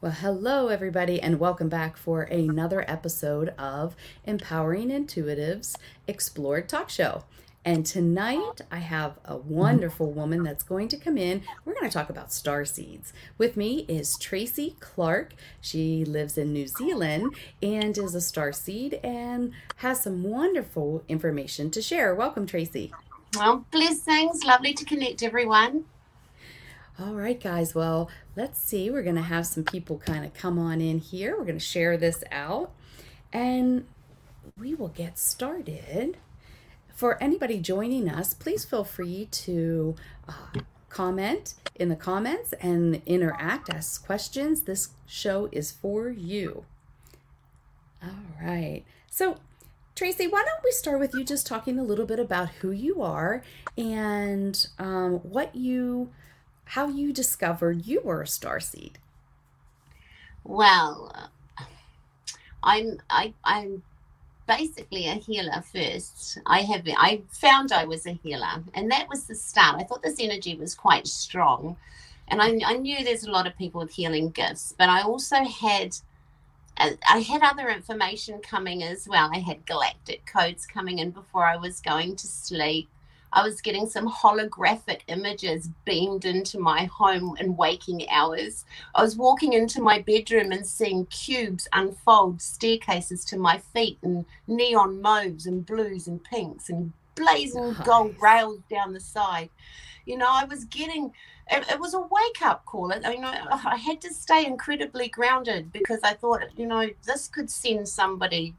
Well, hello, everybody, and welcome back for another episode of Empowering Intuitives Explored Talk Show. And tonight I have a wonderful woman that's going to come in. We're going to talk about star seeds. With me is Tracy Clark. She lives in New Zealand and is a star seed and has some wonderful information to share. Welcome, Tracy. Well, blessings. Lovely to connect, everyone. All right, guys. Well, let's see. We're going to have some people kind of come on in here. We're going to share this out and we will get started. For anybody joining us, please feel free to uh, comment in the comments and interact, ask questions. This show is for you. All right. So, Tracy, why don't we start with you just talking a little bit about who you are and um, what you how you discovered you were a star seed. Well, uh, I'm I I'm basically a healer first. I have I found I was a healer, and that was the start. I thought this energy was quite strong, and I, I knew there's a lot of people with healing gifts, but I also had uh, I had other information coming as well. I had galactic codes coming in before I was going to sleep. I was getting some holographic images beamed into my home in waking hours. I was walking into my bedroom and seeing cubes unfold staircases to my feet and neon mauves and blues and pinks and blazing nice. gold rails down the side. You know, I was getting it, it was a wake up call. I mean, I, I had to stay incredibly grounded because I thought, you know, this could send somebody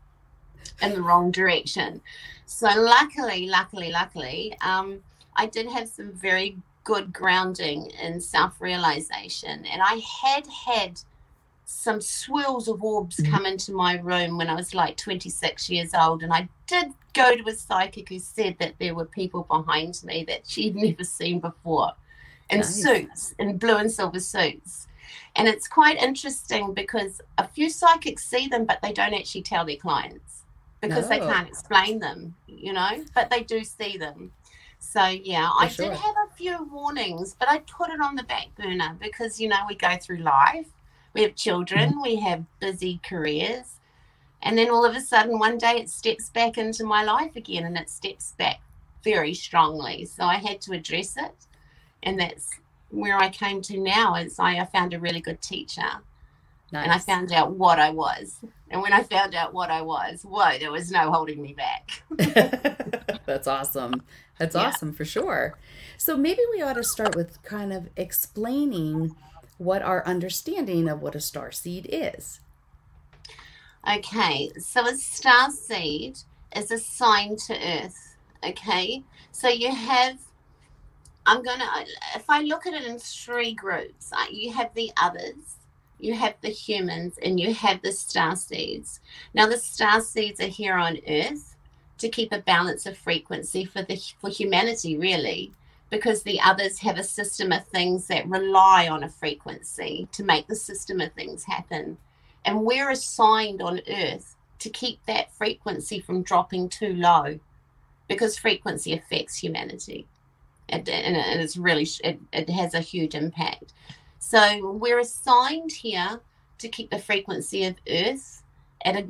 in the wrong direction. So luckily, luckily, luckily, um, I did have some very good grounding in self-realization, and I had had some swirls of orbs mm-hmm. come into my room when I was like 26 years old, and I did go to a psychic who said that there were people behind me that she'd never seen before in nice. suits, in blue and silver suits. And it's quite interesting because a few psychics see them, but they don't actually tell their clients because no. they can't explain them, you know, but they do see them. So yeah, For I sure. did have a few warnings, but I put it on the back burner because you know we go through life, we have children, mm-hmm. we have busy careers, and then all of a sudden one day it steps back into my life again, and it steps back very strongly. So I had to address it, and that's where I came to now. Is I, I found a really good teacher Nice. And I found out what I was. And when I found out what I was, whoa, there was no holding me back. That's awesome. That's yeah. awesome for sure. So maybe we ought to start with kind of explaining what our understanding of what a star seed is. Okay, so a star seed is assigned to Earth. Okay, so you have, I'm going to, if I look at it in three groups, you have the others, you have the humans and you have the star seeds. Now, the star seeds are here on Earth to keep a balance of frequency for the for humanity, really, because the others have a system of things that rely on a frequency to make the system of things happen. And we're assigned on Earth to keep that frequency from dropping too low because frequency affects humanity. and it's really, it, it has a huge impact. So we're assigned here to keep the frequency of Earth at a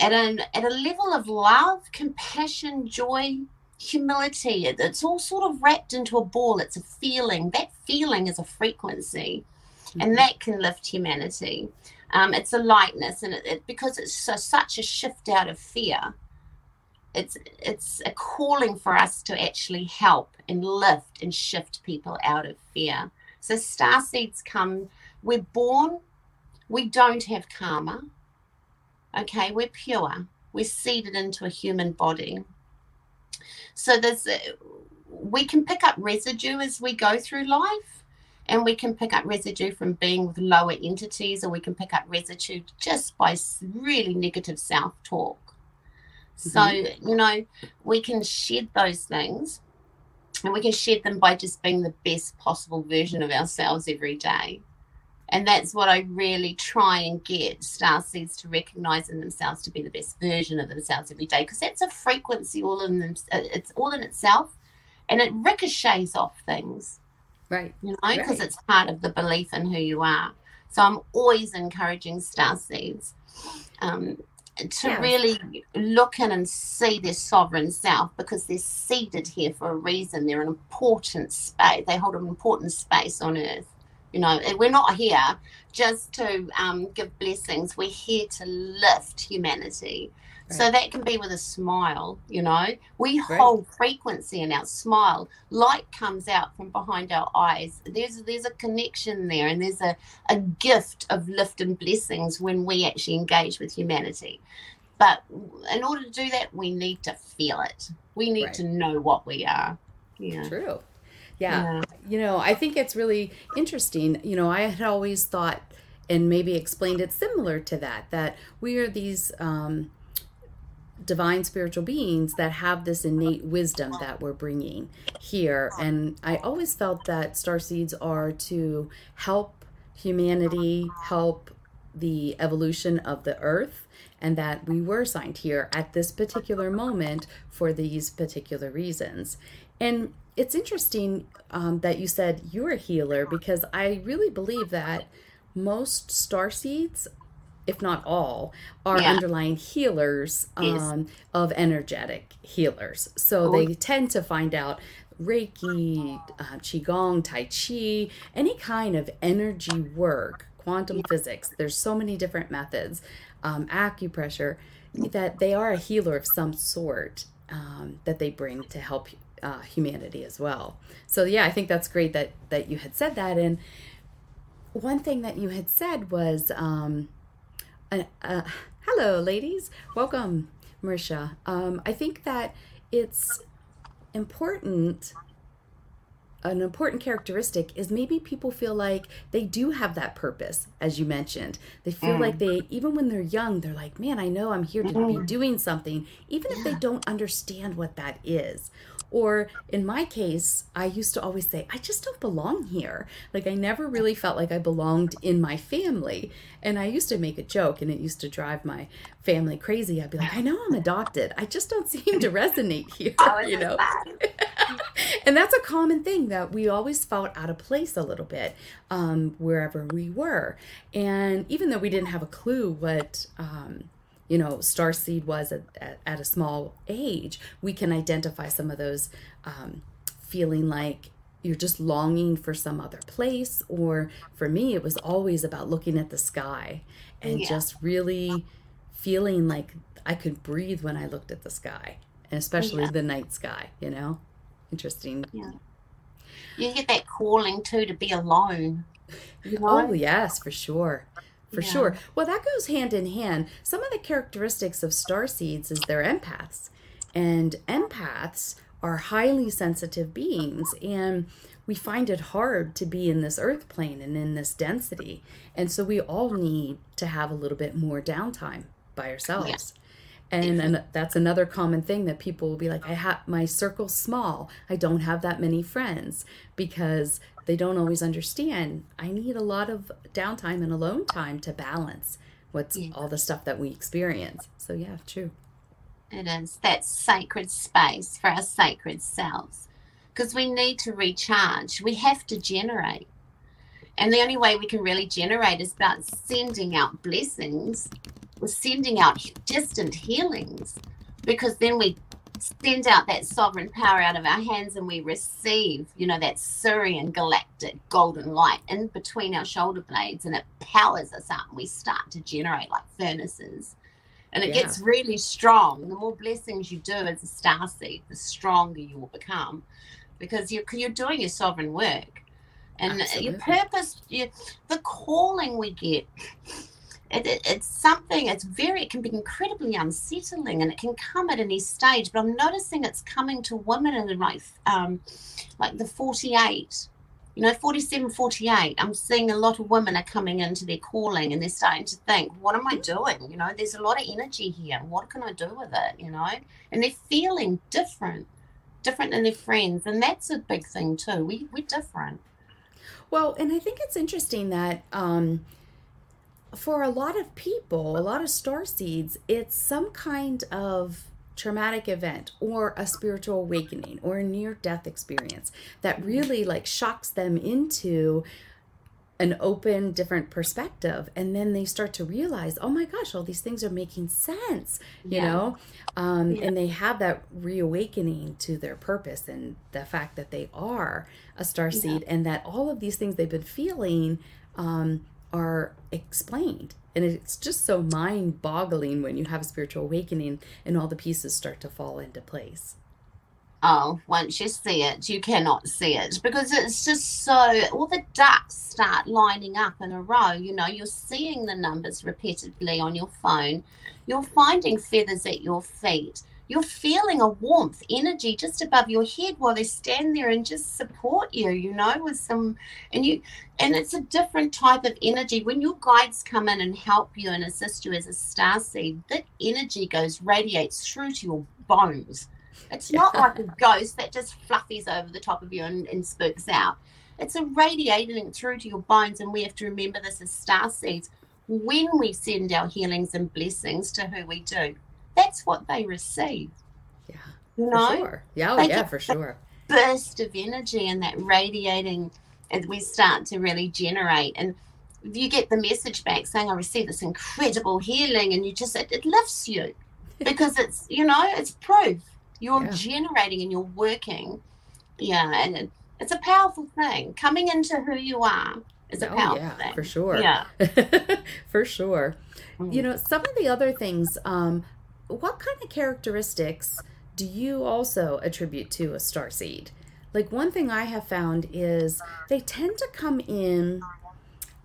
at an at a level of love, compassion, joy, humility. It's all sort of wrapped into a ball. It's a feeling. That feeling is a frequency, mm-hmm. and that can lift humanity. Um, it's a lightness, and it, it, because it's so, such a shift out of fear. It's it's a calling for us to actually help and lift and shift people out of fear. So star seeds come, we're born, we don't have karma. Okay, we're pure. We're seeded into a human body. So there's we can pick up residue as we go through life and we can pick up residue from being with lower entities or we can pick up residue just by really negative self-talk. Mm-hmm. So, you know, we can shed those things and we can shed them by just being the best possible version of ourselves every day. And that's what I really try and get star seeds to recognize in themselves to be the best version of themselves every day, because that's a frequency all in them. Uh, it's all in itself, and it ricochets off things. Right. You know, because right. it's part of the belief in who you are. So I'm always encouraging star seeds um, to Yes. really look in and see their sovereign self because they're seated here for a reason. They're an important space. They hold an important space on earth. You know, we're not here just to um, give blessings. We're here to lift humanity. So that can be with a smile, you know. We hold frequency in our smile. Light comes out from behind our eyes. There's there's a connection there and there's a, a gift of lift and blessings when we actually engage with humanity. But in order to do that, we need to feel it. We need Right. to know what we are. Yeah. True. Yeah. Yeah. You know, I think it's really interesting. You know, I had always thought and maybe explained it similar to that, that we are these um, divine spiritual beings that have this innate wisdom that we're bringing here. And I always felt that star seeds are to help humanity, help the evolution of the earth, and that we were signed here at this particular moment for these particular reasons. And it's interesting um, that you said you're a healer because I really believe that most star seeds, if not all, are Yeah. underlying healers Yes. um, of energetic healers. So Oh. they tend to find out Reiki, uh, Qigong, Tai Chi, any kind of energy work, quantum physics. There's so many different methods, um, acupressure, that they are a healer of some sort um, that they bring to help uh, humanity as well. So yeah, I think that's great that that you had said that. And one thing that you had said was, um, uh, uh, "Hello, ladies, welcome, Marisha." Um, I think that it's important an important characteristic is maybe people feel like they do have that purpose as you mentioned they feel Mm. like they even when they're young they're like man i know i'm here to be Mm. doing something even if they don't understand what that is or in my case i used to always say i just don't belong here. Like i never really felt like i belonged in my family. And i used to make a joke and it used to drive my family crazy. I'd be like i know i'm adopted. I just don't seem to resonate here you know? And that's a common thing that we always felt out of place a little bit um, wherever we were. And even though we didn't have a clue what, um, you know, starseed was at, at, at a small age, we can identify some of those um, feeling like you're just longing for some other place. Or for me, it was always about looking at the sky and Yeah. just really feeling like I could breathe when I looked at the sky, and especially Yeah. the night sky, you know? Interesting. Yeah. You get that calling too to be alone. You know? Oh, yes, for sure. For Yeah. sure. Well, that goes hand in hand. Some of the characteristics of star seeds is they're empaths. And empaths are highly sensitive beings. And we find it hard to be in this earth plane and in this density. And so we all need to have a little bit more downtime by ourselves. And, and that's another common thing that people will be like, I have my circle's small. I don't have that many friends because they don't always understand. I need a lot of downtime and alone time to balance what's Yeah. all the stuff that we experience. So yeah, true. And It is that sacred space for our sacred selves because we need to recharge. We have to generate. And the only way we can really generate is about sending out blessings sending out distant healings because then we send out that sovereign power out of our hands and we receive, you know, that Sirian galactic golden light in between our shoulder blades and it powers us up and we start to generate like furnaces and it Yeah. gets really strong. The more blessings you do as a star seed, the stronger you will become, because you're you're doing your sovereign work, and your purpose, you, the calling we get. It, it, it's something. It's very. It can be incredibly unsettling, and it can come at any stage. But I'm noticing it's coming to women in the like, um, like the 48 you know 47 48 i'm seeing a lot of women are coming into their calling and they're starting to think what am i doing you know there's a lot of energy here what can i do with it you know and they're feeling different different than their friends and that's a big thing too we, we're different Well, and I think it's interesting that um, for a lot of people, a lot of star seeds, it's some kind of traumatic event or a spiritual awakening or a near death experience that really like shocks them into an open, different perspective. And then they start to realize, oh my gosh, all these things are making sense, you Yeah. know? Um, Yeah. And they have that reawakening to their purpose and the fact that they are a star Yeah. seed and that all of these things they've been feeling um, are explained. And it's just so mind boggling when you have a spiritual awakening and all the pieces start to fall into place. Oh, once you see it, you cannot see it because it's just so all the ducks start lining up in a row. You know, you're seeing the numbers repeatedly on your phone, you're finding feathers at your feet, you're feeling a warmth, energy just above your head while they stand there and just support you, you know, with some and you and it's a different type of energy. When your guides come in and help you and assist you as a star seed, that energy goes radiates through to your bones. It's not like a ghost that just fluffies over the top of you and, and spooks out. It's a radiating through to your bones, and we have to remember this as star seeds. When we send our healings and blessings to who we do, that's what they receive. Yeah, You for sure. Yeah, oh, yeah, for sure. burst of energy and that radiating, and we start to really generate. And you get the message back saying, "I received this incredible healing," and you just it, it lifts you because it's you know it's proof you're Yeah. generating and you're working. Yeah, and it, it's a powerful thing. Coming into who you are is a Oh, powerful yeah, thing. for sure. Yeah. for sure. Mm. You know, some of the other things, um, what kind of characteristics do you also attribute to a star seed? Like one thing I have found is they tend to come in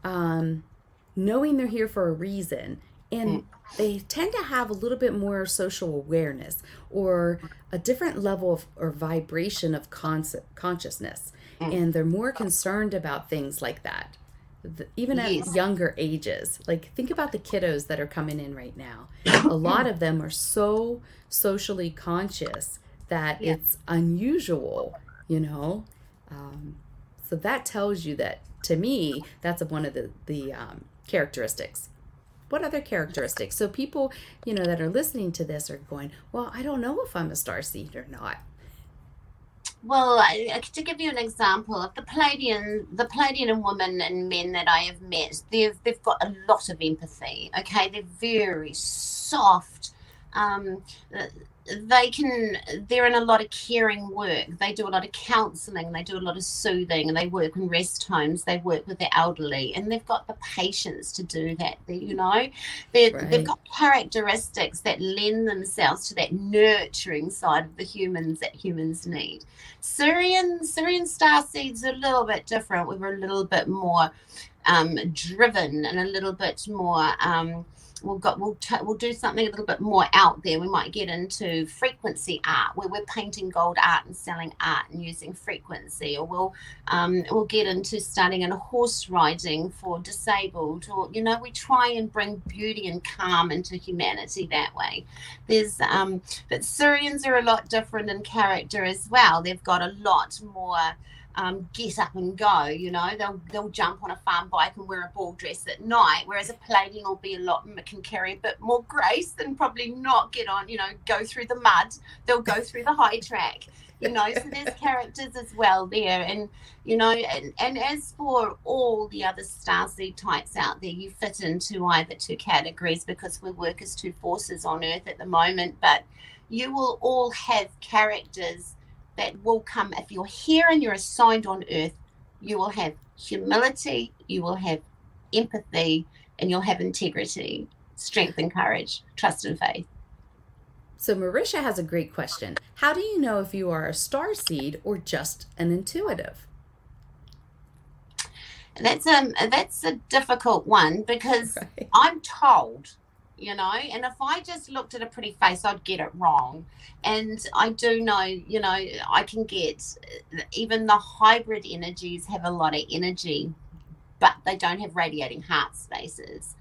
um, knowing they're here for a reason and they tend to have a little bit more social awareness or a different level of or vibration of concept, consciousness Mm. and they're more concerned about things like that th- even Yes. at younger ages like think about the kiddos that are coming in right now. A lot of them are so socially conscious that Yeah. it's unusual you know? Um, so that tells you that to me that's one of the the um, characteristics. What other characteristics? So people you know that are listening to this are going well i don't know if i'm a star seed or not Well, I, to give you an example of the Pleiadian, the Pleiadian women and men that I have met, they've they've got a lot of empathy. Okay, they're very soft. Um, they can. They're in a lot of caring work. They do a lot of counselling. They do a lot of soothing, and they work in rest homes. They work with the elderly, and they've got the patience to do that. They, you know, they Right. they've got characteristics that lend themselves to that nurturing side of the humans that humans need. Sirian Sirian star seeds are a little bit different. We were a little bit more um, driven and a little bit more. Um, we'll got we'll t- we'll do something a little bit more out there. We might get into frequency art where we're painting gold art and selling art and using frequency, or we'll um, we'll get into studying and horse riding for disabled, or you know we try and bring beauty and calm into humanity that way. There's um, but Sirians are a lot different in character as well. They've got a lot more um, get up and go. You know, they'll they'll jump on a farm bike and wear a ball dress at night, whereas a Pleiadian will be a lot can carry a bit more grace and probably not get on. You know, go through the mud. They'll go through the high track. You know, so there's characters as well there, and you know, and, and as for all the other starseed types out there, you fit into either two categories because we work as two forces on Earth at the moment, but you will all have characters that will come if you're here and you're assigned on earth you will have humility you will have empathy and you'll have integrity strength and courage trust and faith So Marisha has a great question. How do you know if you are a star seed or just an intuitive? that's a that's a difficult one because Right. I'm told, you know, and if I just looked at a pretty face, I'd get it wrong. And I do know, you know, I can get even the hybrid energies have a lot of energy, but they don't have radiating heart spaces.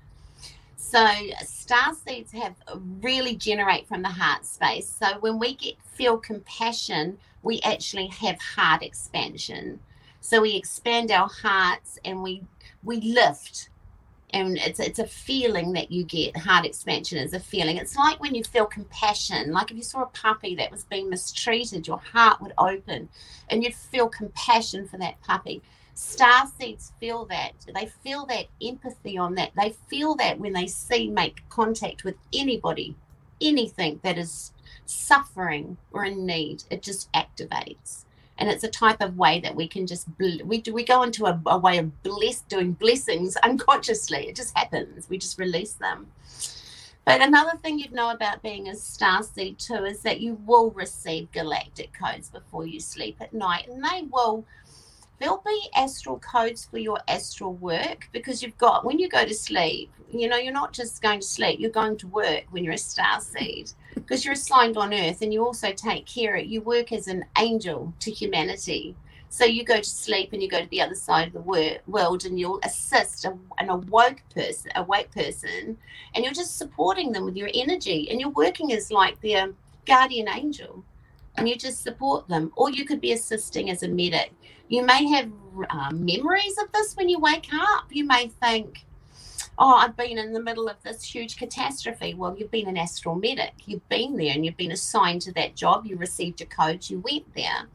So star seeds have really generate from the heart space. So when we get feel compassion, we actually have heart expansion. So we expand our hearts and we we lift and it's it's a feeling that you get heart expansion is a feeling. It's like when you feel compassion like if you saw a puppy that was being mistreated your heart would open and you'd feel compassion for that puppy. Star seeds feel that they feel that empathy on that. They feel that when they see make contact with anybody anything that is suffering or in need it just activates and it's a type of way that we can just we do we go into a, a way of bless doing blessings unconsciously. It just happens. We just release them. But another thing you'd know about being a star seed too is that you will receive galactic codes before you sleep at night and they will there'll be astral codes for your astral work because you've got when you go to sleep you know you're not just going to sleep you're going to work when you're a star seed because you're assigned on earth and you also take care you work as an angel to humanity. So you go to sleep and you go to the other side of the world and you'll assist a, an awoke person awake person and you're just supporting them with your energy and you're working as like their um, guardian angel and you just support them. Or you could be assisting as a medic you may have um, memories of this when you wake up. You may think, oh, I've been in the middle of this huge catastrophe. Well, you've been an astral medic. You've been there and you've been assigned to that job. You received your code. You went there.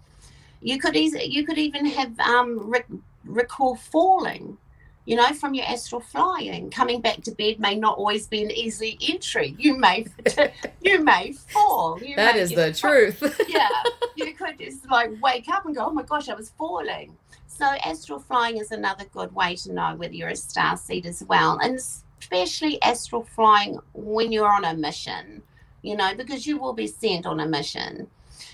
You could easily, you could even have um, rec- recall falling you know, from your astral flying. Coming back to bed may not always be an easy entry. You may, you may fall. You that may is the truth. yeah, you could just like wake up and go, "Oh my gosh, I was falling." So astral flying is another good way to know whether you're a star seed as well, and especially astral flying when you're on a mission. You know, because you will be sent on a mission.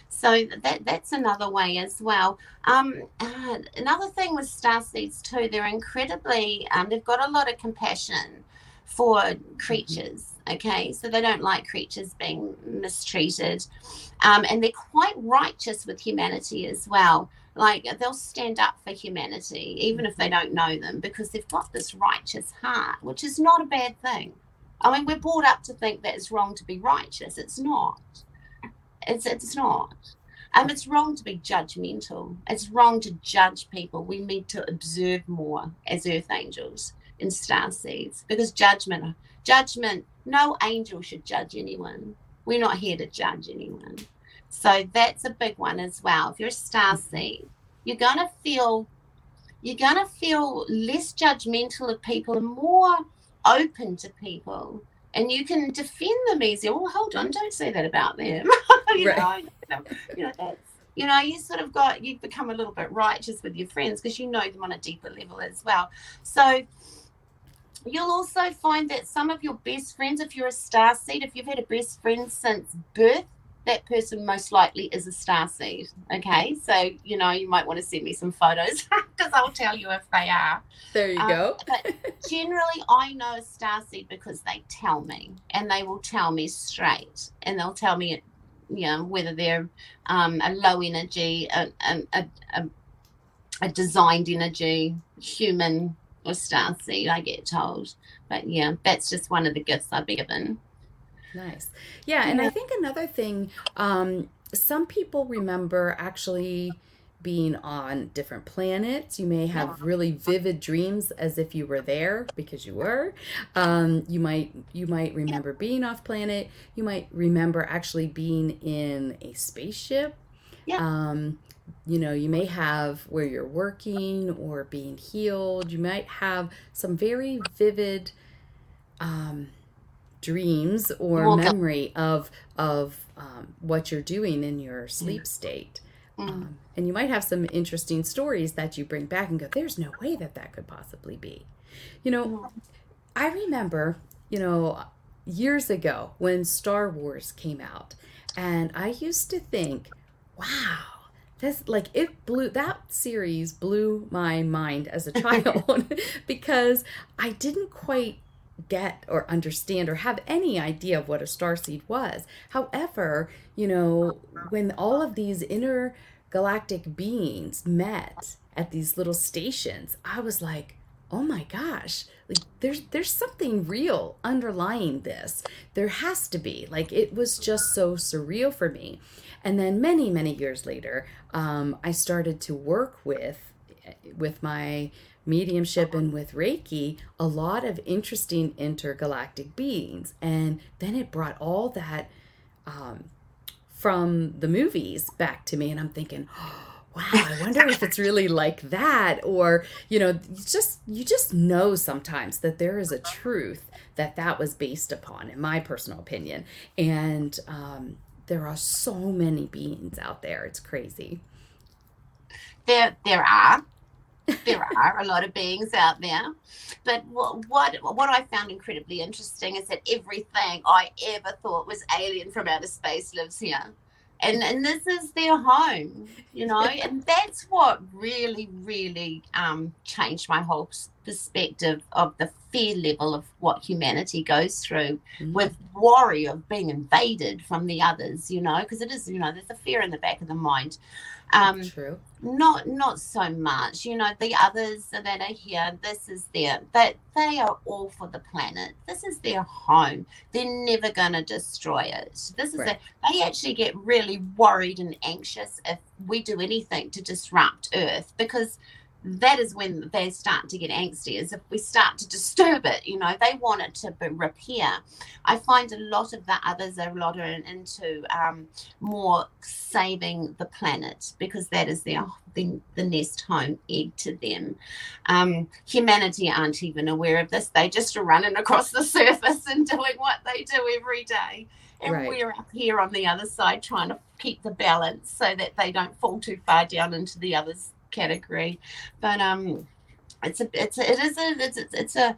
So that that's another way as well. Um, uh, another thing with star seeds too, they're incredibly. Um, they've got a lot of compassion for creatures. Okay, so they don't like creatures being mistreated, um, and they're quite righteous with humanity as well. Like they'll stand up for humanity even if they don't know them because they've got this righteous heart, which is not a bad thing. I mean, we're brought up to think that it's wrong to be righteous. It's not. It's it's not. Um, it's wrong to be judgmental. It's wrong to judge people. We need to observe more as earth angels and star seeds because judgment, judgment, no angel should judge anyone. We're not here to judge anyone. So that's a big one as well. If you're a star seed, you're gonna feel you're gonna feel less judgmental of people and more open to people and you can defend them easier. Well, hold on, don't say that about them. you, right. know, you know, that's you know, you sort of got You've become a little bit righteous with your friends because you know them on a deeper level as well. So you'll also find that some of your best friends, if you're a star seed, if you've had a best friend since birth, that person most likely is a star seed. Okay, so you know you might want to send me some photos because I'll tell you if they are. There you um, go. but generally, I know a star seed because they tell me, and they will tell me straight, and they'll tell me, you know, whether they're um, a low energy, a, a, a, a designed energy, human, or star seed. I get told, but yeah, that's just one of the gifts I've been given. Nice. Yeah, and I think another thing, um, some people remember actually being on different planets. You may have really vivid dreams as if you were there because you were. Um, you might you might remember being off planet. You might remember actually being in a spaceship. Yeah. Um, you know, you may have where you're working or being healed. You might have some very vivid um, dreams or well, memory of of um, what you're doing in your sleep mm. state. Mm. Um, and you might have some interesting stories that you bring back and go, "There's no way that that could possibly be." You know, mm. I remember, you know, years ago when Star Wars came out, and I used to think, "Wow." That's like it blew that series blew my mind as a child because I didn't quite get or understand or have any idea of what a star seed was. However, you know, when all of these intergalactic beings met at these little stations, I was like, oh my gosh like there's there's something real underlying this. There has to be. Like it was just so surreal for me. And then many many years later um, i started to work with with my mediumship and with Reiki a lot of interesting intergalactic beings. And then it brought all that um, from the movies back to me. And I'm thinking, wow, I wonder if it's really like that. Or, you know, just you just know sometimes that there is a truth that that was based upon, in my personal opinion. And um, there are so many beings out there. It's crazy. There, there are. There are a lot of beings out there, but what, what what I found incredibly interesting is that everything I ever thought was alien from outer space lives here. And and this is their home you know? And that's what really really um, changed my whole perspective of the fear level of what humanity goes through mm-hmm. with worry of being invaded from the others you know? Because it is you know there's a fear in the back of the mind. Um, True. Not not so much. You know, the others that are here, this is their that they are all for the planet. This is their home. They're never gonna destroy it. This is right. a, they actually get really worried and anxious if we do anything to disrupt Earth because that is when they start to get angsty is if we start to disturb it you know they want it to repair. I find a lot of the others are a lot in, into um, more saving the planet because that is their the, the nest home egg to them. Um, humanity aren't even aware of this. They just are running across the surface and doing what they do every day. And right. we're up here on the other side trying to keep the balance so that they don't fall too far down into the others category, but um, it's a it's a, it is a it's, it's a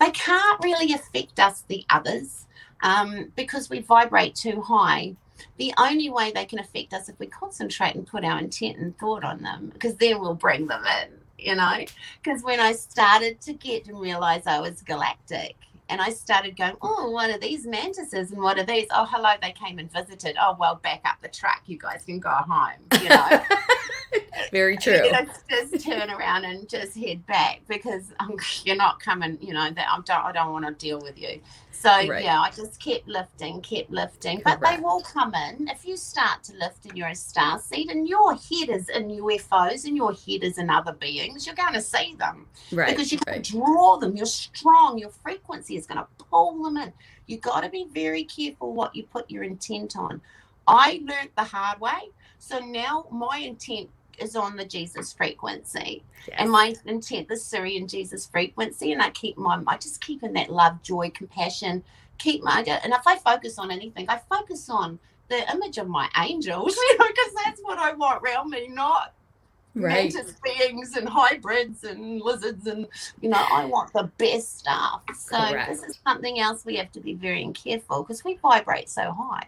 they can't really affect us the others um, because we vibrate too high. The only way they can affect us if we concentrate and put our intent and thought on them, because then we'll bring them in. You know, because when I started to get and realize I was galactic, and I started going, oh, what are these mantises and what are these? Oh, hello, they came and visited. Oh, well, back up the track. You guys can go home. You know. Very true. Just turn around and just head back because um, you're not coming. You know that I don't. I don't want to deal with you. So right. yeah, I just kept lifting, kept lifting. Correct. But they will come in if you start to lift and you're a star seed and your head is in UFOs and your head is in other beings, you're going to see them. Right. Because you right. can draw them. You're strong. Your frequency is going to pull them in. You got to be very careful what you put your intent on. I learned the hard way. So now my intent is on the Jesus frequency. Yes. And my intent, the Sirian Jesus frequency, and I keep my, I just keep in that love, joy, compassion, keep my, and if I focus on anything, I focus on the image of my angels, you know, because that's what I want around me, not right. mantis beings and hybrids and lizards and you know i want the best stuff so Correct. this is something else we have to be very careful because we vibrate so high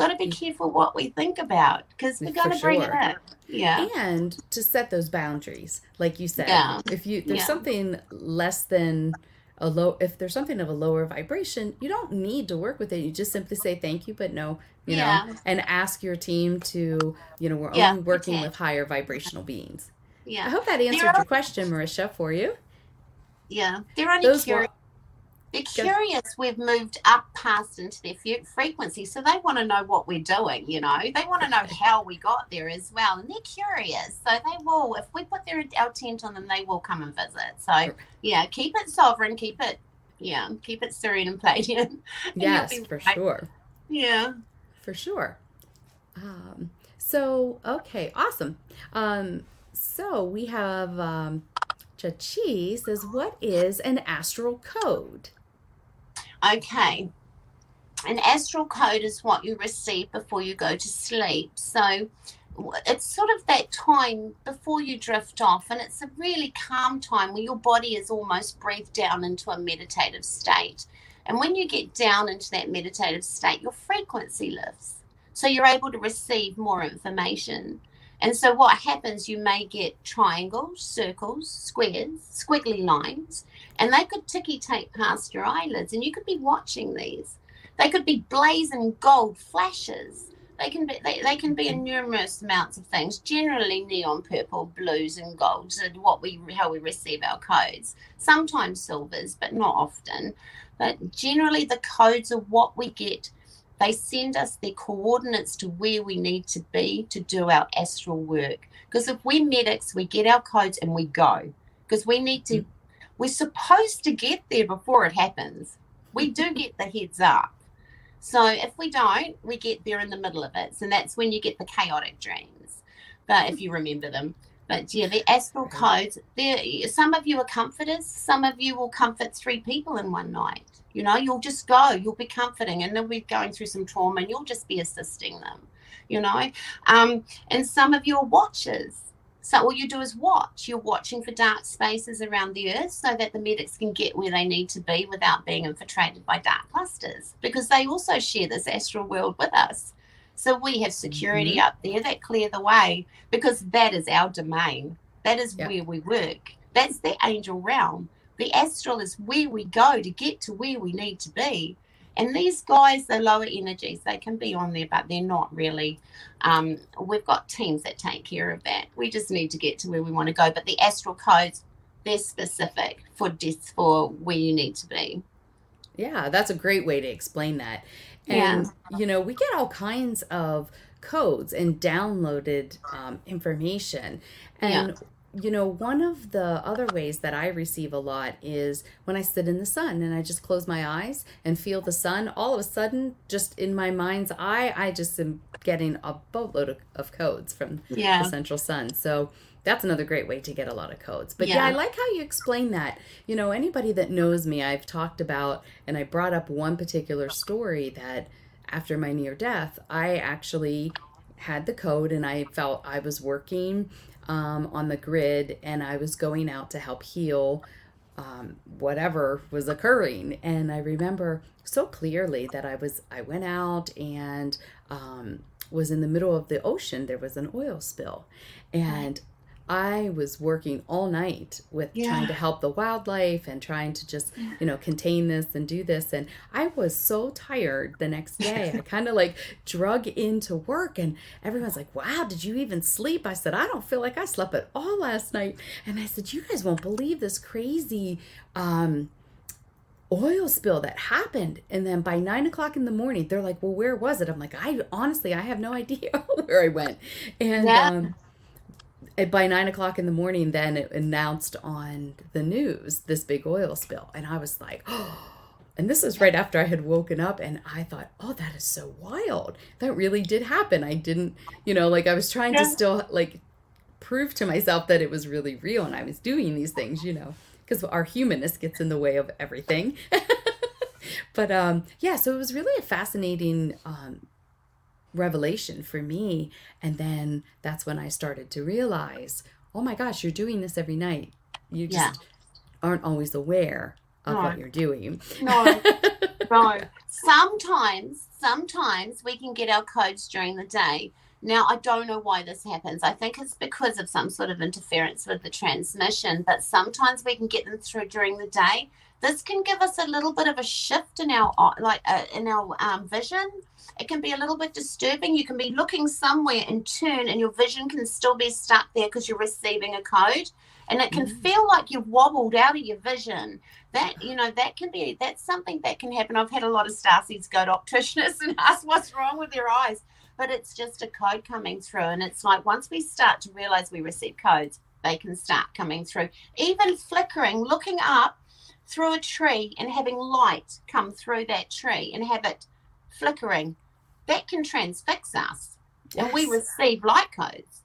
got to be mm. careful what we think about because we're going to bring sure. it in. Yeah. And to set those boundaries, like you said, yeah. if you there's yeah. something less than a low, if there's something of a lower vibration, you don't need to work with it. You just simply say thank you, but no, you yeah. know, and ask your team to, you know, we're only working okay. with higher vibrational beings. Yeah. I hope that answered your question, Marisha, for you. Yeah. They're only Those curious. They're curious we've moved up past into their frequency, so they want to know what we're doing, you know. They want to know how we got there as well, and they're curious. So they will, if we put their our tent on them, they will come and visit. So, yeah, keep it sovereign, keep it, yeah, keep it serene and Pleiadian. Yes, for right. sure. Yeah. For sure. Um, so, okay, awesome. Um, so we have um, Chachi says, What is an astral code? Okay. An astral code is what you receive before you go to sleep. So it's sort of that time before you drift off, and it's a really calm time where your body is almost breathed down into a meditative state. And when you get down into that meditative state, your frequency lifts. So you're able to receive more information. And so what happens, you may get triangles, circles, squares, squiggly lines, and they could ticky tape past your eyelids, and you could be watching these. They could be blazing gold flashes. They can be they, they can be mm-hmm. in numerous amounts of things, generally neon purple, blues, and golds, and what we how we receive our codes. Sometimes silvers, but not often. But generally the codes are what we get they send us their coordinates to where we need to be to do our astral work. Because if we're medics, we get our codes and we go. Because we need to, mm. We're supposed to get there before it happens. We do get the heads up. So if we don't, we get there in the middle of it. So that's when you get the chaotic dreams. but if you remember them. But yeah, the astral codes. There, some of you are comforters. Some of you will comfort three people in one night. You know, you'll just go. You'll be comforting, and they'll be going through some trauma, and you'll just be assisting them. You know, um, and some of you are watchers. So all you do is watch. You're watching for dark spaces around the earth so that the medics can get where they need to be without being infiltrated by dark clusters because they also share this astral world with us. So we have security mm-hmm. up there that clear the way because that is our domain. That is yep. where we work. That's the angel realm. The astral is where we go to get to where we need to be. And these guys, the lower energies, they can be on there, but they're not really. Um, we've got teams that take care of that. We just need to get to where we want to go. But the astral codes, they're specific for this for where you need to be. Yeah, that's a great way to explain that. And yeah. you know, we get all kinds of codes and downloaded um, information, and yeah you know, one of the other ways that I receive a lot is when I sit in the sun and I just close my eyes and feel the sun. All of a sudden, just in my mind's eye, I just am getting a boatload of, of codes from yeah. the central sun. So that's another great way to get a lot of codes. But yeah. yeah, I like how you explain that. You know, anybody that knows me, I've talked about, and I brought up one particular story that after my near death, I actually had the code and I felt I was working um, on the grid and I was going out to help heal um, whatever was occurring. And I remember so clearly that I was, I went out and um, was in the middle of the ocean. There was an oil spill. And I was working all night with yeah. trying to help the wildlife and trying to just, you know, contain this and do this. And I was so tired the next day. I kind of like drug into work and everyone's like, wow, did you even sleep? I said, I don't feel like I slept at all last night. And I said, you guys won't believe this crazy, um, oil spill that happened and then by nine o'clock in the morning they're like well where was it i'm like i honestly i have no idea where i went and yeah. um by nine o'clock in the morning, then it announced on the news this big oil spill. And I was like, oh, and this is right after I had woken up and I thought, oh, that is so wild. That really did happen. I didn't, you know, like I was trying yeah. to still like prove to myself that it was really real and I was doing these things, you know, because our humanness gets in the way of everything. but um yeah, so it was really a fascinating um revelation for me. And then that's when I started to realize, oh my gosh, you're doing this every night. You just yeah. aren't always aware of no. what you're doing. No, no. Sometimes, sometimes we can get our codes during the day. Now, I don't know why this happens. I think it's because of some sort of interference with the transmission, but sometimes we can get them through during the day. This can give us a little bit of a shift in our like uh, in our um, vision it can be a little bit disturbing. You can be looking somewhere and turn, and your vision can still be stuck there because you're receiving a code. And it can mm-hmm. feel like you've wobbled out of your vision. That, you know, that can be, that's something that can happen. I've had a lot of starseeds go to opticians and ask what's wrong with their eyes, but it's just a code coming through. And it's like once we start to realize we receive codes, they can start coming through. Even flickering, looking up through a tree and having light come through that tree and have it flickering, that can transfix us. Yes. And we receive light codes.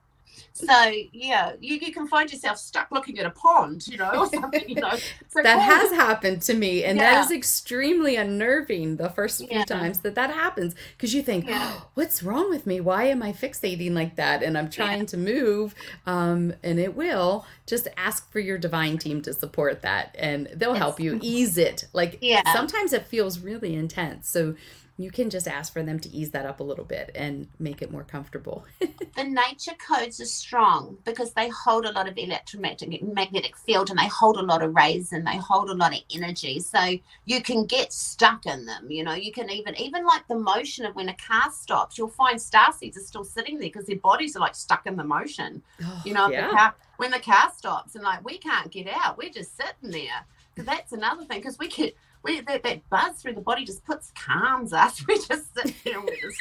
So yeah, you, you can find yourself stuck looking at a pond, you know, or something, you know. So that has happened to me, and yeah. that is extremely unnerving. The first few yeah. times that that happens, because you think, yeah. oh, "What's wrong with me? Why am I fixating like that?" And I'm trying to move, um, and it will. Just ask for your divine team to support that, and they'll help you ease it. Like yeah. sometimes it feels really intense, so you can just ask for them to ease that up a little bit and make it more comfortable. the nature codes are strong because they hold a lot of electromagnetic magnetic field and they hold a lot of rays and they hold a lot of energy. So you can get stuck in them. You know, you can even even like the motion of when a car stops, you'll find starseeds are still sitting there because their bodies are like stuck in the motion. Oh, you know, yeah. the car, when the car stops and like we can't get out, we're just sitting there. So that's another thing because we get we that, that buzz through the body just puts calms us. We just sit there with this.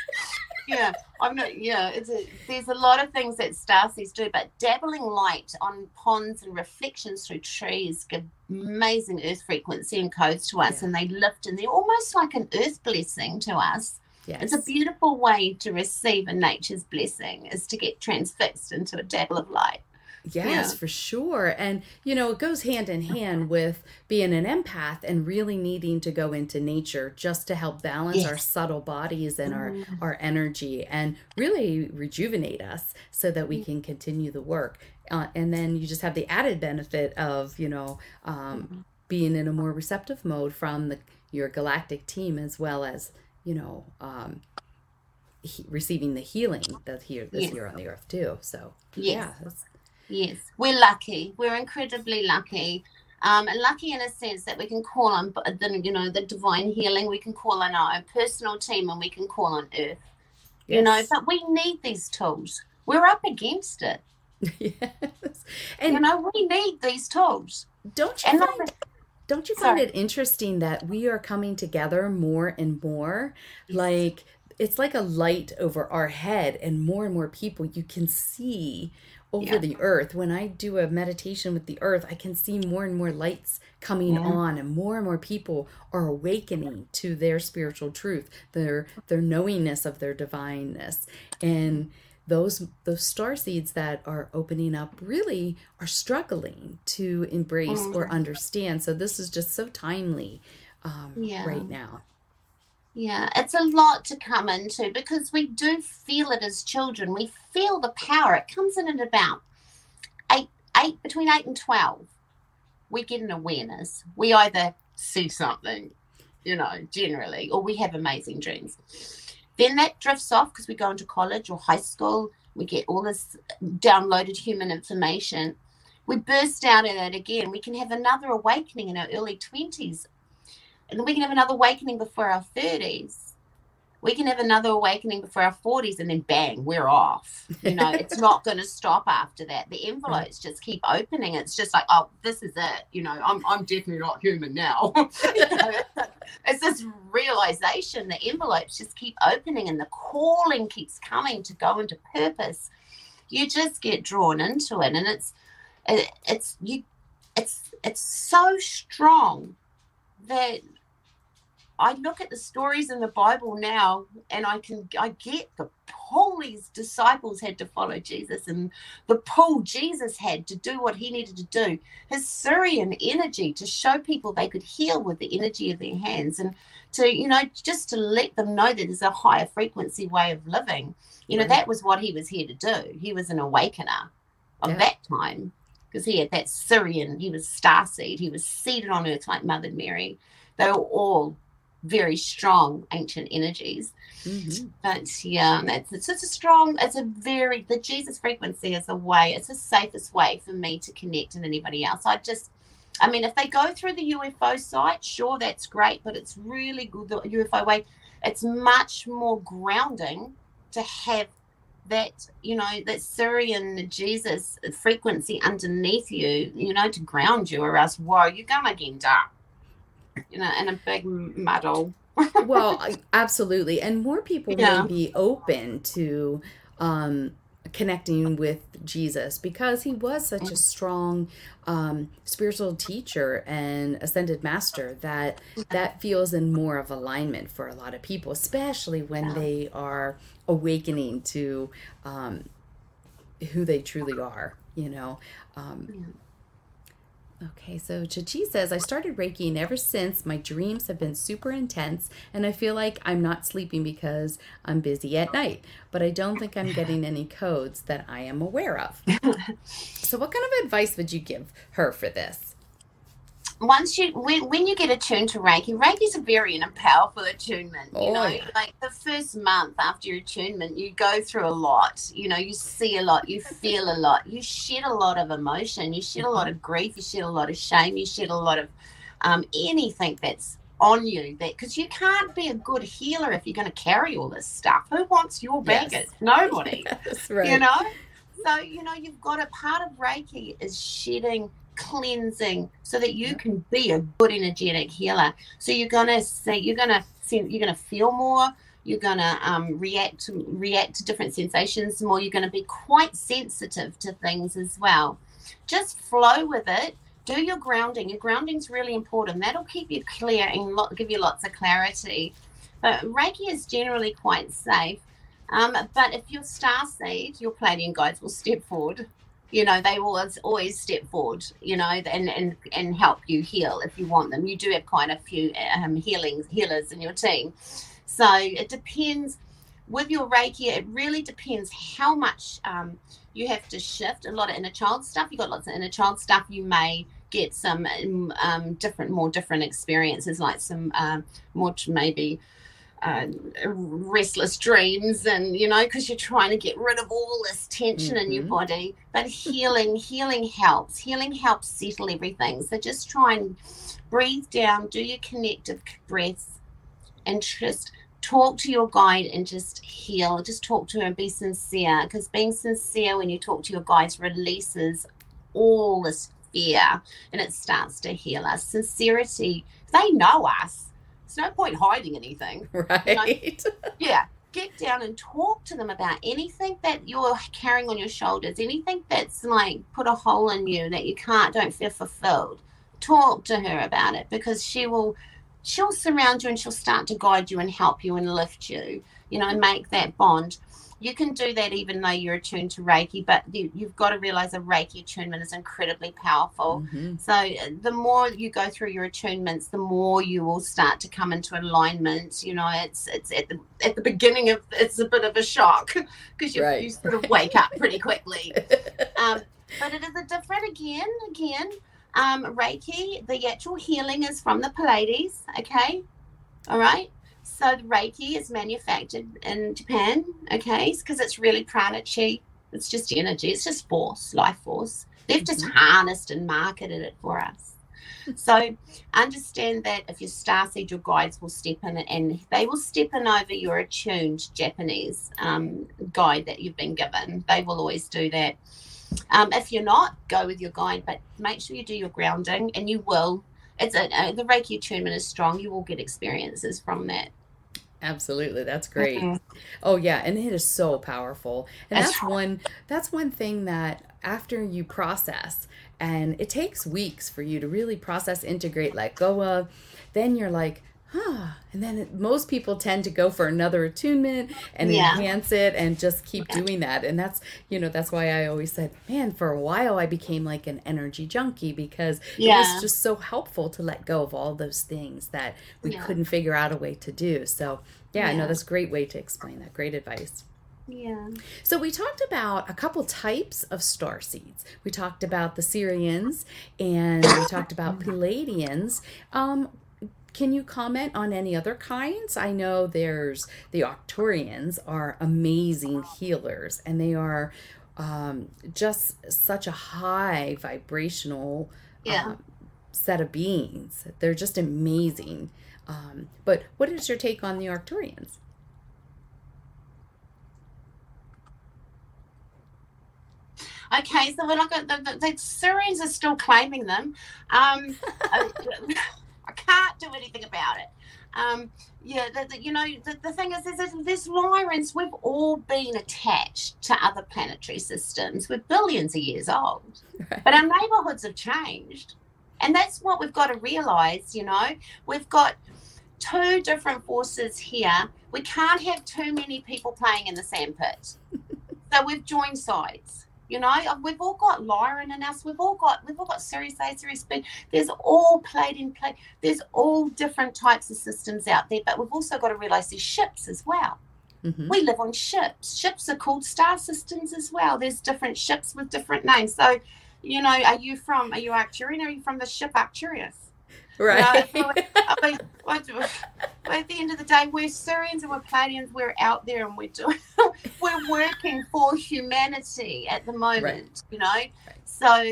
yeah, I'm not. Yeah, it's a, there's a lot of things that starseeds do, but dabbling light on ponds and reflections through trees give amazing earth frequency and codes to us, yeah. and they lift, and they're almost like an earth blessing to us. Yes. It's a beautiful way to receive a nature's blessing is to get transfixed into a dabble of light. Yes, Yeah. for sure. And, you know, it goes hand in hand with being an empath and really needing to go into nature just to help balance our subtle bodies and our, Mm. our energy and really rejuvenate us so that we can continue the work. Uh, and then you just have the added benefit of, you know, um, being in a more receptive mode from the your galactic team as well as, you know, um, he, receiving the healing that's here this Yes. here on the earth too. So, Yes. yeah, Yes, we're lucky. We're incredibly lucky. Um, and lucky in a sense that we can call on the, you know, the divine healing. We can call on our own personal team, and we can call on Earth. You know, but we need these tools. We're up against it. yes. you And know, we need these tools. don't you And find, don't you find Sorry. it interesting that we are coming together more and more? Like it's like a light over our head and more and more people you can see over Yeah. the earth. When I do a meditation with the earth, I can see more and more lights coming Yeah. on and more and more people are awakening to their spiritual truth, their their knowingness of their divineness. And those those star seeds that are opening up really are struggling to embrace or Mhm. understand. So this is just so timely um, Yeah. right now. Yeah, it's a lot to come into because we do feel it as children. We feel the power. It comes in at about eight, eight between eight and twelve. We get an awareness. We either see something, you know, generally, or we have amazing dreams. Then that drifts off because we go into college or high school. We get all this downloaded human information. We burst out of that again. We can have another awakening in our early twenties and then we can have another awakening before our 30s we can have another awakening before our 40s and then bang we're off. You know it's not going to stop after that. The envelopes just keep opening. It's just like oh this is it. You know i'm, I'm definitely not human now. You know, it's it's this realization. The envelopes just keep opening and the calling keeps coming to go into purpose. You just get drawn into it and it's it, it's you it's it's so strong that I look at the stories in the Bible now and I can I get the pull these disciples had to follow Jesus and the pull Jesus had to do what he needed to do. His Sirian energy to show people they could heal with the energy of their hands and to, you know, just to let them know that there's a higher frequency way of living. You know, that was what he was here to do. He was an awakener of Yeah. that time because he had that Sirian, he was starseed, he was seated on earth like Mother Mary. They were all very strong ancient energies. Mhm. But yeah, that's it's just a strong, it's a very the Jesus frequency is a way, it's the safest way for me to connect and anybody else. I just I mean, if they go through the UFO site, sure, that's great, but it's really good the UFO way. It's much more grounding to have that, you know, that Sirian Jesus frequency underneath you, you know, to ground you, or else, whoa, you're gonna end up, you know, in a big muddle. well, absolutely. And more people Yeah. may be open to um, connecting with Jesus because he was such a strong um, spiritual teacher and ascended master that that feels in more of alignment for a lot of people, especially when they are awakening to um, who they truly are, you know. Um. Okay, so Chachi says, I started Reiki and ever since my dreams have been super intense and I feel like I'm not sleeping because I'm busy at night, but I don't think I'm getting any codes that I am aware of. so, what kind of advice would you give her for this? Once you when, when you get attuned to reiki Reiki is a very and a powerful attunement you Oh, know yeah. like the first month after your attunement you go through a lot you know you see a lot you feel a lot you shed a lot of emotion you shed a lot of grief you shed a lot of shame you shed a lot of um, anything that's on you that because you can't be a good healer if you're going to carry all this stuff who wants your Yes. baggage nobody That's right. you know so you know you've got a part of reiki is shedding cleansing so that you can be a good energetic healer so you're gonna say you're gonna see you're gonna feel more you're gonna um, react to react to different sensations more you're gonna be quite sensitive to things as well just flow with it do your grounding your grounding's really important that'll keep you clear and give you lots of clarity But Reiki is generally quite safe. Um, but if you're star seed, your Pleiadian guides will step forward. You know, they will always step forward, you know, and, and, and help you heal if you want them. You do have quite a few um, healings, healers in your team. So it depends with your Reiki, it really depends how much um, you have to shift. A lot of inner child stuff. You got lots of inner child stuff. You may get some um, different, more different experiences, like some um, more maybe uh, restless dreams, and you know, because you're trying to get rid of all this tension mm-hmm. in your mm-hmm. body. But healing, healing helps. Healing helps settle everything. So just try and breathe down, do your connective breaths, and just talk to your guide and just heal. Just talk to her and be sincere because being sincere when you talk to your guides releases all this fear and it starts to heal us. Sincerity, they know us. There's no point hiding anything. Right. You know? yeah. Get down and talk to them about anything that you're carrying on your shoulders, anything that's like put a hole in you that you can't, don't feel fulfilled. Talk to her about it because she will she'll surround you and she'll start to guide you and help you and lift you, you know, and make that bond. You can do that even though you're attuned to Reiki, but you, have got to realize a Reiki attunement is incredibly powerful. Mm-hmm. So uh, the more you go through your attunements, the more you will start to come into alignment. You know, it's it's at the at the beginning of it's a bit of a shock because you, right. you sort of wake up pretty quickly. Um, but it is a different again, again um, Reiki, the actual healing is from the Pleiades, okay? All right. So the Reiki is manufactured in Japan, okay? Because it's really prana chi. It's just energy. It's just force, life force. They've mm-hmm. just harnessed and marketed it for us. So understand that if you're starseed, your guides will step in and they will step in over your attuned Japanese um, guide that you've been given. They will always do that. Um, if you're not, go with your guide, but make sure you do your grounding, and you will. It's a, uh, the Reiki attunement is strong. You will get experiences from that. Absolutely, that's great. Mm-hmm. Oh yeah, and it is so powerful. And that's, that's one. That's one thing that after you process, and it takes weeks for you to really process, integrate, let go of. Then you're like, And then it, most people tend to go for another attunement and yeah. enhance it and just keep yeah. doing that. And that's, you know, that's why I always said, man, for a while I became like an energy junkie because yeah. it was just so helpful to let go of all those things that we couldn't figure out a way to do. So, yeah, I know that's a great way to explain that. Great advice. Yeah. So we talked about a couple types of star seeds. We talked about the Sirians and we talked about Pleiadians. Um, can you comment on any other kinds? I know there's the Arcturians are amazing healers and they are um, just such a high vibrational yeah. Um, set of beings. They're just amazing. Um, but what is your take on the Arcturians? Okay, so we're not going. The, the, the Sirians are still claiming them. Um, can't do anything about it. Um, yeah, the, the, you know, the, the thing is, is this Lyrans, we've all been attached to other planetary systems. We're billions of years old, but our neighborhoods have changed. And that's what we've got to realize, you know. We've got two different forces here. We can't have too many people playing in the sandpit. so we've joined sides. You know, we've all got Lyran in us. We've all got we've all got Sirius A, Sirius B. There's all played in play. There's all different types of systems out there, but we've also got to realize there's ships as well. Mm-hmm. We live on ships. Ships are called star systems as well. There's different ships with different names. So, you know, are you from are you Arcturian are you from the ship Arcturus? Right. You know, I mean, at the end of the day, we're Sirians and we're Pleiadians. We're out there and we're doing, we're working for humanity at the moment. Right. You know, right. so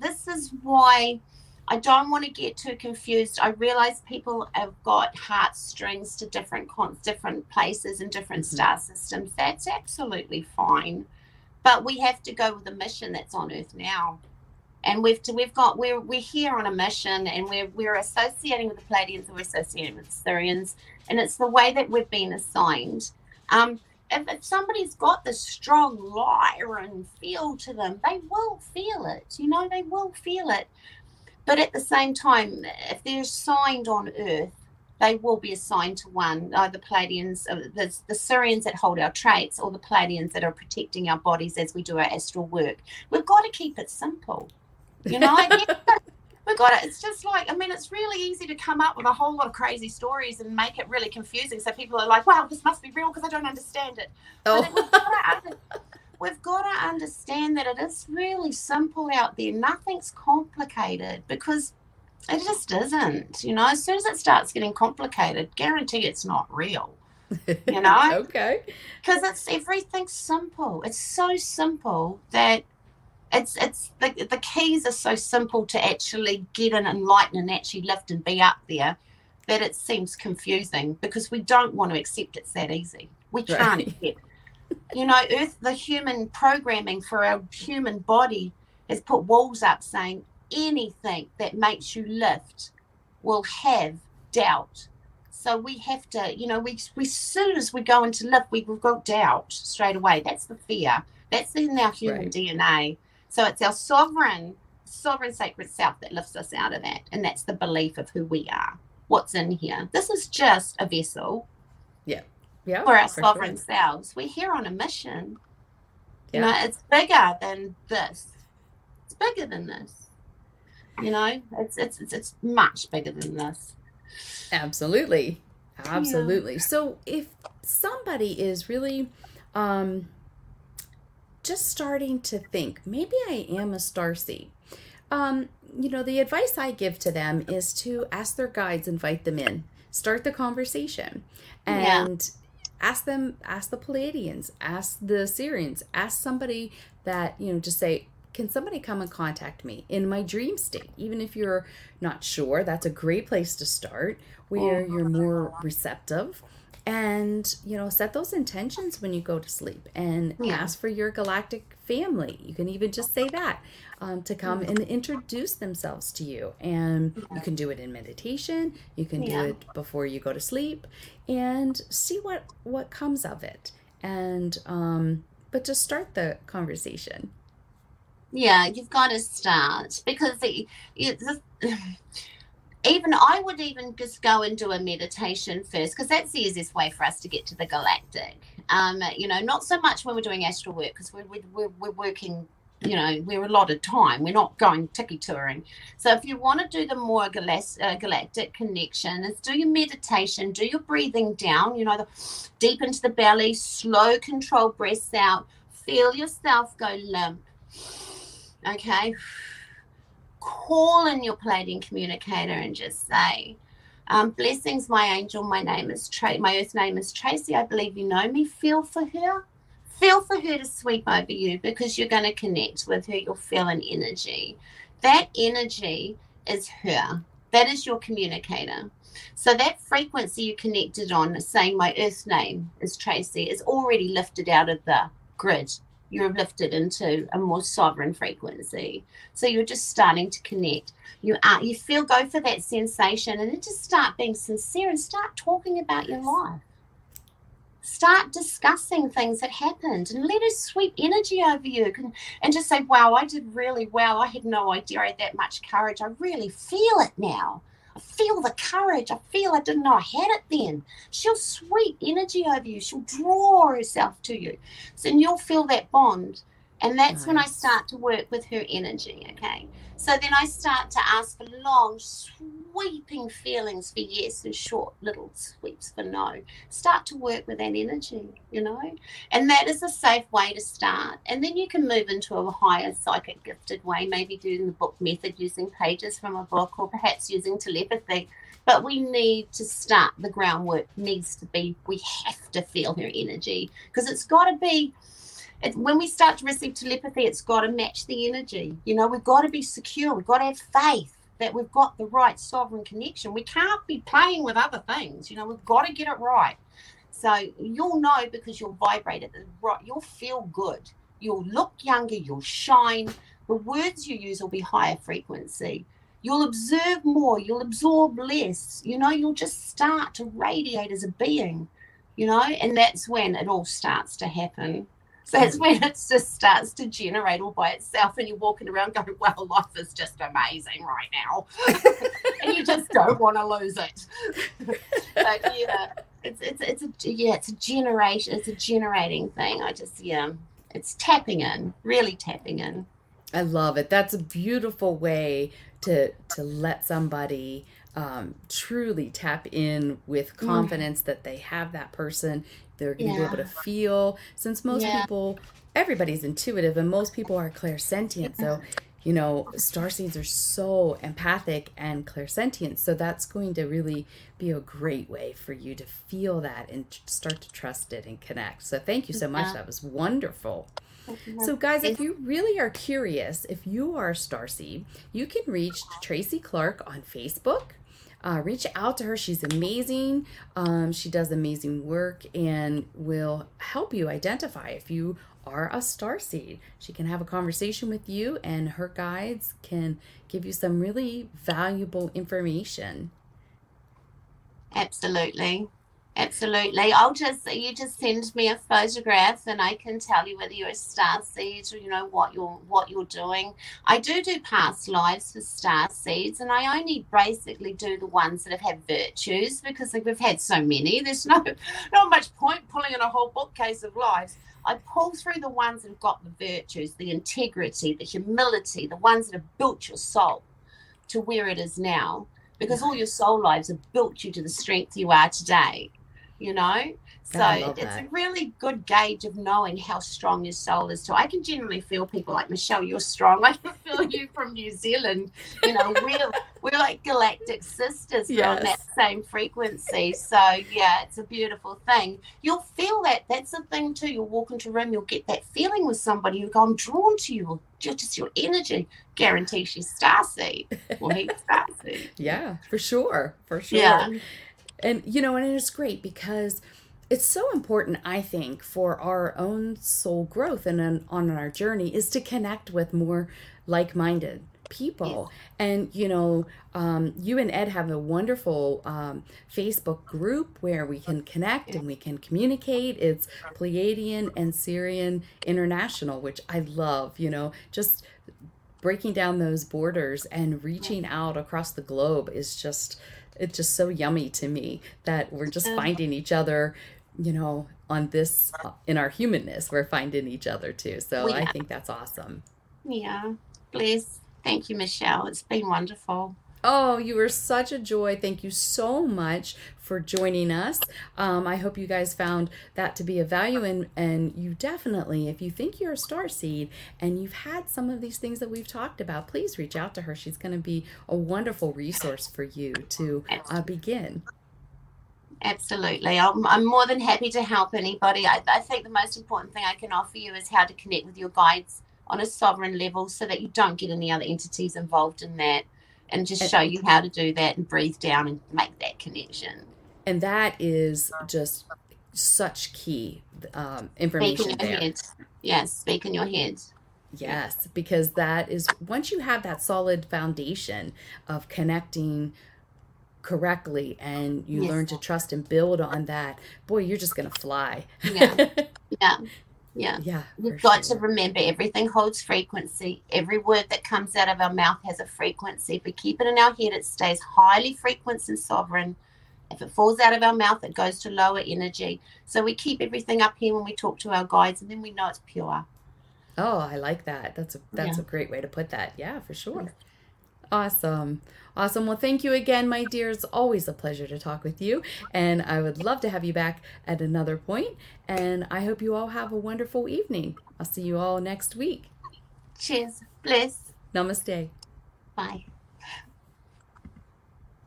this is why I don't want to get too confused. I realize people have got heartstrings to different cons, different places and different mm-hmm. star systems. That's absolutely fine, but we have to go with the mission that's on Earth now and we've we've got we're we're here on a mission and we're we're associating with the Pleiadians and we're associating with the Sirians and it's the way that we've been assigned. Um, if, if somebody's got this strong Lyran feel to them, they will feel it. You know, they will feel it. But at the same time, if they're signed on Earth, they will be assigned to one, either Pleiadians, uh, the, the Sirians that hold our traits, or the Pleiadians that are protecting our bodies as we do our astral work. We've got to keep it simple. You know, we've got it. It's just like, I mean, it's really easy to come up with a whole lot of crazy stories and make it really confusing. So people are like, wow, this must be real because I don't understand it. Oh. We've got, to, we've got to understand that it is really simple out there. Nothing's complicated because it just isn't. You know, as soon as it starts getting complicated, guarantee it's not real. You know? okay. Because it's everything's simple. It's so simple that it's it's the, the keys are so simple to actually get and enlighten and actually lift and be up there that it seems confusing because we don't want to accept it's that easy. We can't right. accept. You know, Earth, the human programming for our human body has put walls up saying anything that makes you lift will have doubt. So we have to, you know, we, we soon as we go into lift, we've got doubt straight away. That's the fear. That's in our human right. DNA. So it's our sovereign, sovereign sacred self that lifts us out of that. And that's the belief of who we are, what's in here. This is just a vessel. Yeah. Yeah. For our for sovereign sure. selves. We're here on a mission. Yeah. You know, it's bigger than this. It's bigger than this. You know, it's it's it's, it's much bigger than this. Absolutely. Absolutely. Yeah. So if somebody is really um just starting to think maybe I am a star seed. Um, you know, the advice I give to them is to ask their guides, invite them in, start the conversation, and yeah. ask them, ask the Pleiadians, ask the Sirians, ask somebody that, you know, just say, can somebody come and contact me in my dream state? Even if you're not sure, that's a great place to start where you're more receptive and you know set those intentions when you go to sleep and yeah. ask for your galactic family. You can even just say that um, to come and introduce themselves to you. And you can do it in meditation. You can yeah. do it before you go to sleep and see what what comes of it. And um but just start the conversation. Yeah you've got to start because the even I would even just go and do a meditation first because that's the easiest way for us to get to the galactic. Um, you know, not so much when we're doing astral work because we're, we're, we're working, you know, we're a lot of time. We're not going tiki touring. So if you want to do the more galas- uh, galactic connection, is do your meditation, do your breathing down, you know, the, deep into the belly, slow controlled breaths out, feel yourself go limp. Okay call in your Pleiadian communicator and just say, um, blessings, my angel. My name is Tra- my earth name is Tracy. I believe you know me. Feel for her. Feel for her to sweep over you because you're going to connect with her. You'll feel an energy. That energy is her. That is your communicator. So that frequency you connected on, saying my earth name is Tracy, is already lifted out of the grid you're lifted into a more sovereign frequency. So you're just starting to connect. You are you feel go for that sensation and then just start being sincere and start talking about your life. Start discussing things that happened and let us sweep energy over you and, and just say, Wow, I did really well. I had no idea I had that much courage. I really feel it now. I feel the courage. I feel I didn't know I had it then. She'll sweep energy over you. She'll draw herself to you. So and you'll feel that bond. And that's nice. when I start to work with her energy. Okay. So then I start to ask for long, sweeping feelings for yes and short little sweeps for no. Start to work with that energy, you know? And that is a safe way to start. And then you can move into a higher psychic gifted way, maybe doing the book method using pages from a book or perhaps using telepathy. But we need to start the groundwork needs to be we have to feel her energy because it's got to be it, when we start to receive telepathy, it's got to match the energy. You know, we've got to be secure. We've got to have faith that we've got the right sovereign connection. We can't be playing with other things. You know, we've got to get it right. So you'll know because you'll vibrate at the right. You'll feel good. You'll look younger. You'll shine. The words you use will be higher frequency. You'll observe more. You'll absorb less. You know, you'll just start to radiate as a being. You know, and that's when it all starts to happen So that's when it just starts to generate all by itself, and you're walking around going, "Well, life is just amazing right now," and you just don't want to lose it. but yeah, it's it's it's a yeah, it's a generation, it's a generating thing. I just yeah, it's tapping in, really tapping in. I love it. That's a beautiful way to to let somebody um, truly tap in with Mm. confidence that they have that person. They're going to be able to feel. Since most Yeah. people, everybody's intuitive, and most people are clairsentient. So, you know, star seeds are so empathic and clairsentient. So that's going to really be a great way for you to feel that and start to trust it and connect. So thank you so much. Yeah. That was wonderful. So, guys, if you really are curious, if you are a starseed, you can reach Tracy Clark on Facebook. Uh, reach out to her. She's amazing. Um, she does amazing work and will help you identify if you are a starseed. She can have a conversation with you, and her guides can give you some really valuable information. Absolutely. Absolutely. I'll just you just send me a photograph and I can tell you whether you're a star seed or you know what you're what you're doing. I do do past lives for star seeds and I only basically do the ones that have had virtues because like, we've had so many. There's no not much point pulling in a whole bookcase of lives. I pull through the ones that have got the virtues, the integrity, the humility, the ones that have built your soul to where it is now because all your soul lives have built you to the strength you are today you know? So it's a really good gauge of knowing how strong your soul is too. I can generally feel people like michelle you're strong. I can feel you from new zealand you know we're we're like galactic sisters we're on that same frequency. So yeah it's a beautiful thing. You'll feel that that's the thing too. You'll walk into a room you'll get that feeling with somebody you go i'm drawn to you just your energy. Guarantees she's starseed. He's starseed. Yeah, for sure. For sure. yeah And you know, and it's great because it's so important, I think, for our own soul growth and on, on our journey is to connect with more like-minded people. And you know, um, you and Ed have a wonderful um, Facebook group where we can connect and we can communicate. It's Pleiadian and Sirian International, which I love. You know, just breaking down those borders and reaching out across the globe is just it's just so yummy to me that we're just Yeah. finding each other you know on this uh, in our humanness we're finding each other too so We i think that's awesome Yeah. Bless. Thank you, Michelle. It's been wonderful. Oh you were such a joy. Thank you so much for joining us. Um, i hope you guys found that to be a value and and you definitely if you think you're a star seed and you've had some of these things that we've talked about please reach out to her. She's going to be a wonderful resource for you to uh, begin. Absolutely. I'm, I'm more than happy to help anybody. I, I think the most important thing I can offer you is how to connect with your guides on a sovereign level so that you don't get any other entities involved in that and just show you how to do that and breathe down and make that connection. and that is just such key um, Speak in information your there head. Yes, speak in your head. yes because that is once you have that solid foundation of connecting correctly and you Yes. learn to trust and build on that boy you're just gonna fly Yeah. Yeah. Yeah. yeah We've got sure. to remember everything holds frequency. Every word that comes out of our mouth has a frequency. If we keep it in our head, it stays highly frequent and sovereign. If it falls out of our mouth, it goes to lower energy. So we keep everything up here when we talk to our guides, and then we know it's pure. Oh, I like that. That's a that's a great way to put that. Yeah, for sure. Awesome. Awesome. Well, thank you again, my dear. It's always a pleasure to talk with you. And I would love to have you back at another point. And I hope you all have a wonderful evening. I'll see you all next week. Cheers. Bless. Namaste. Bye.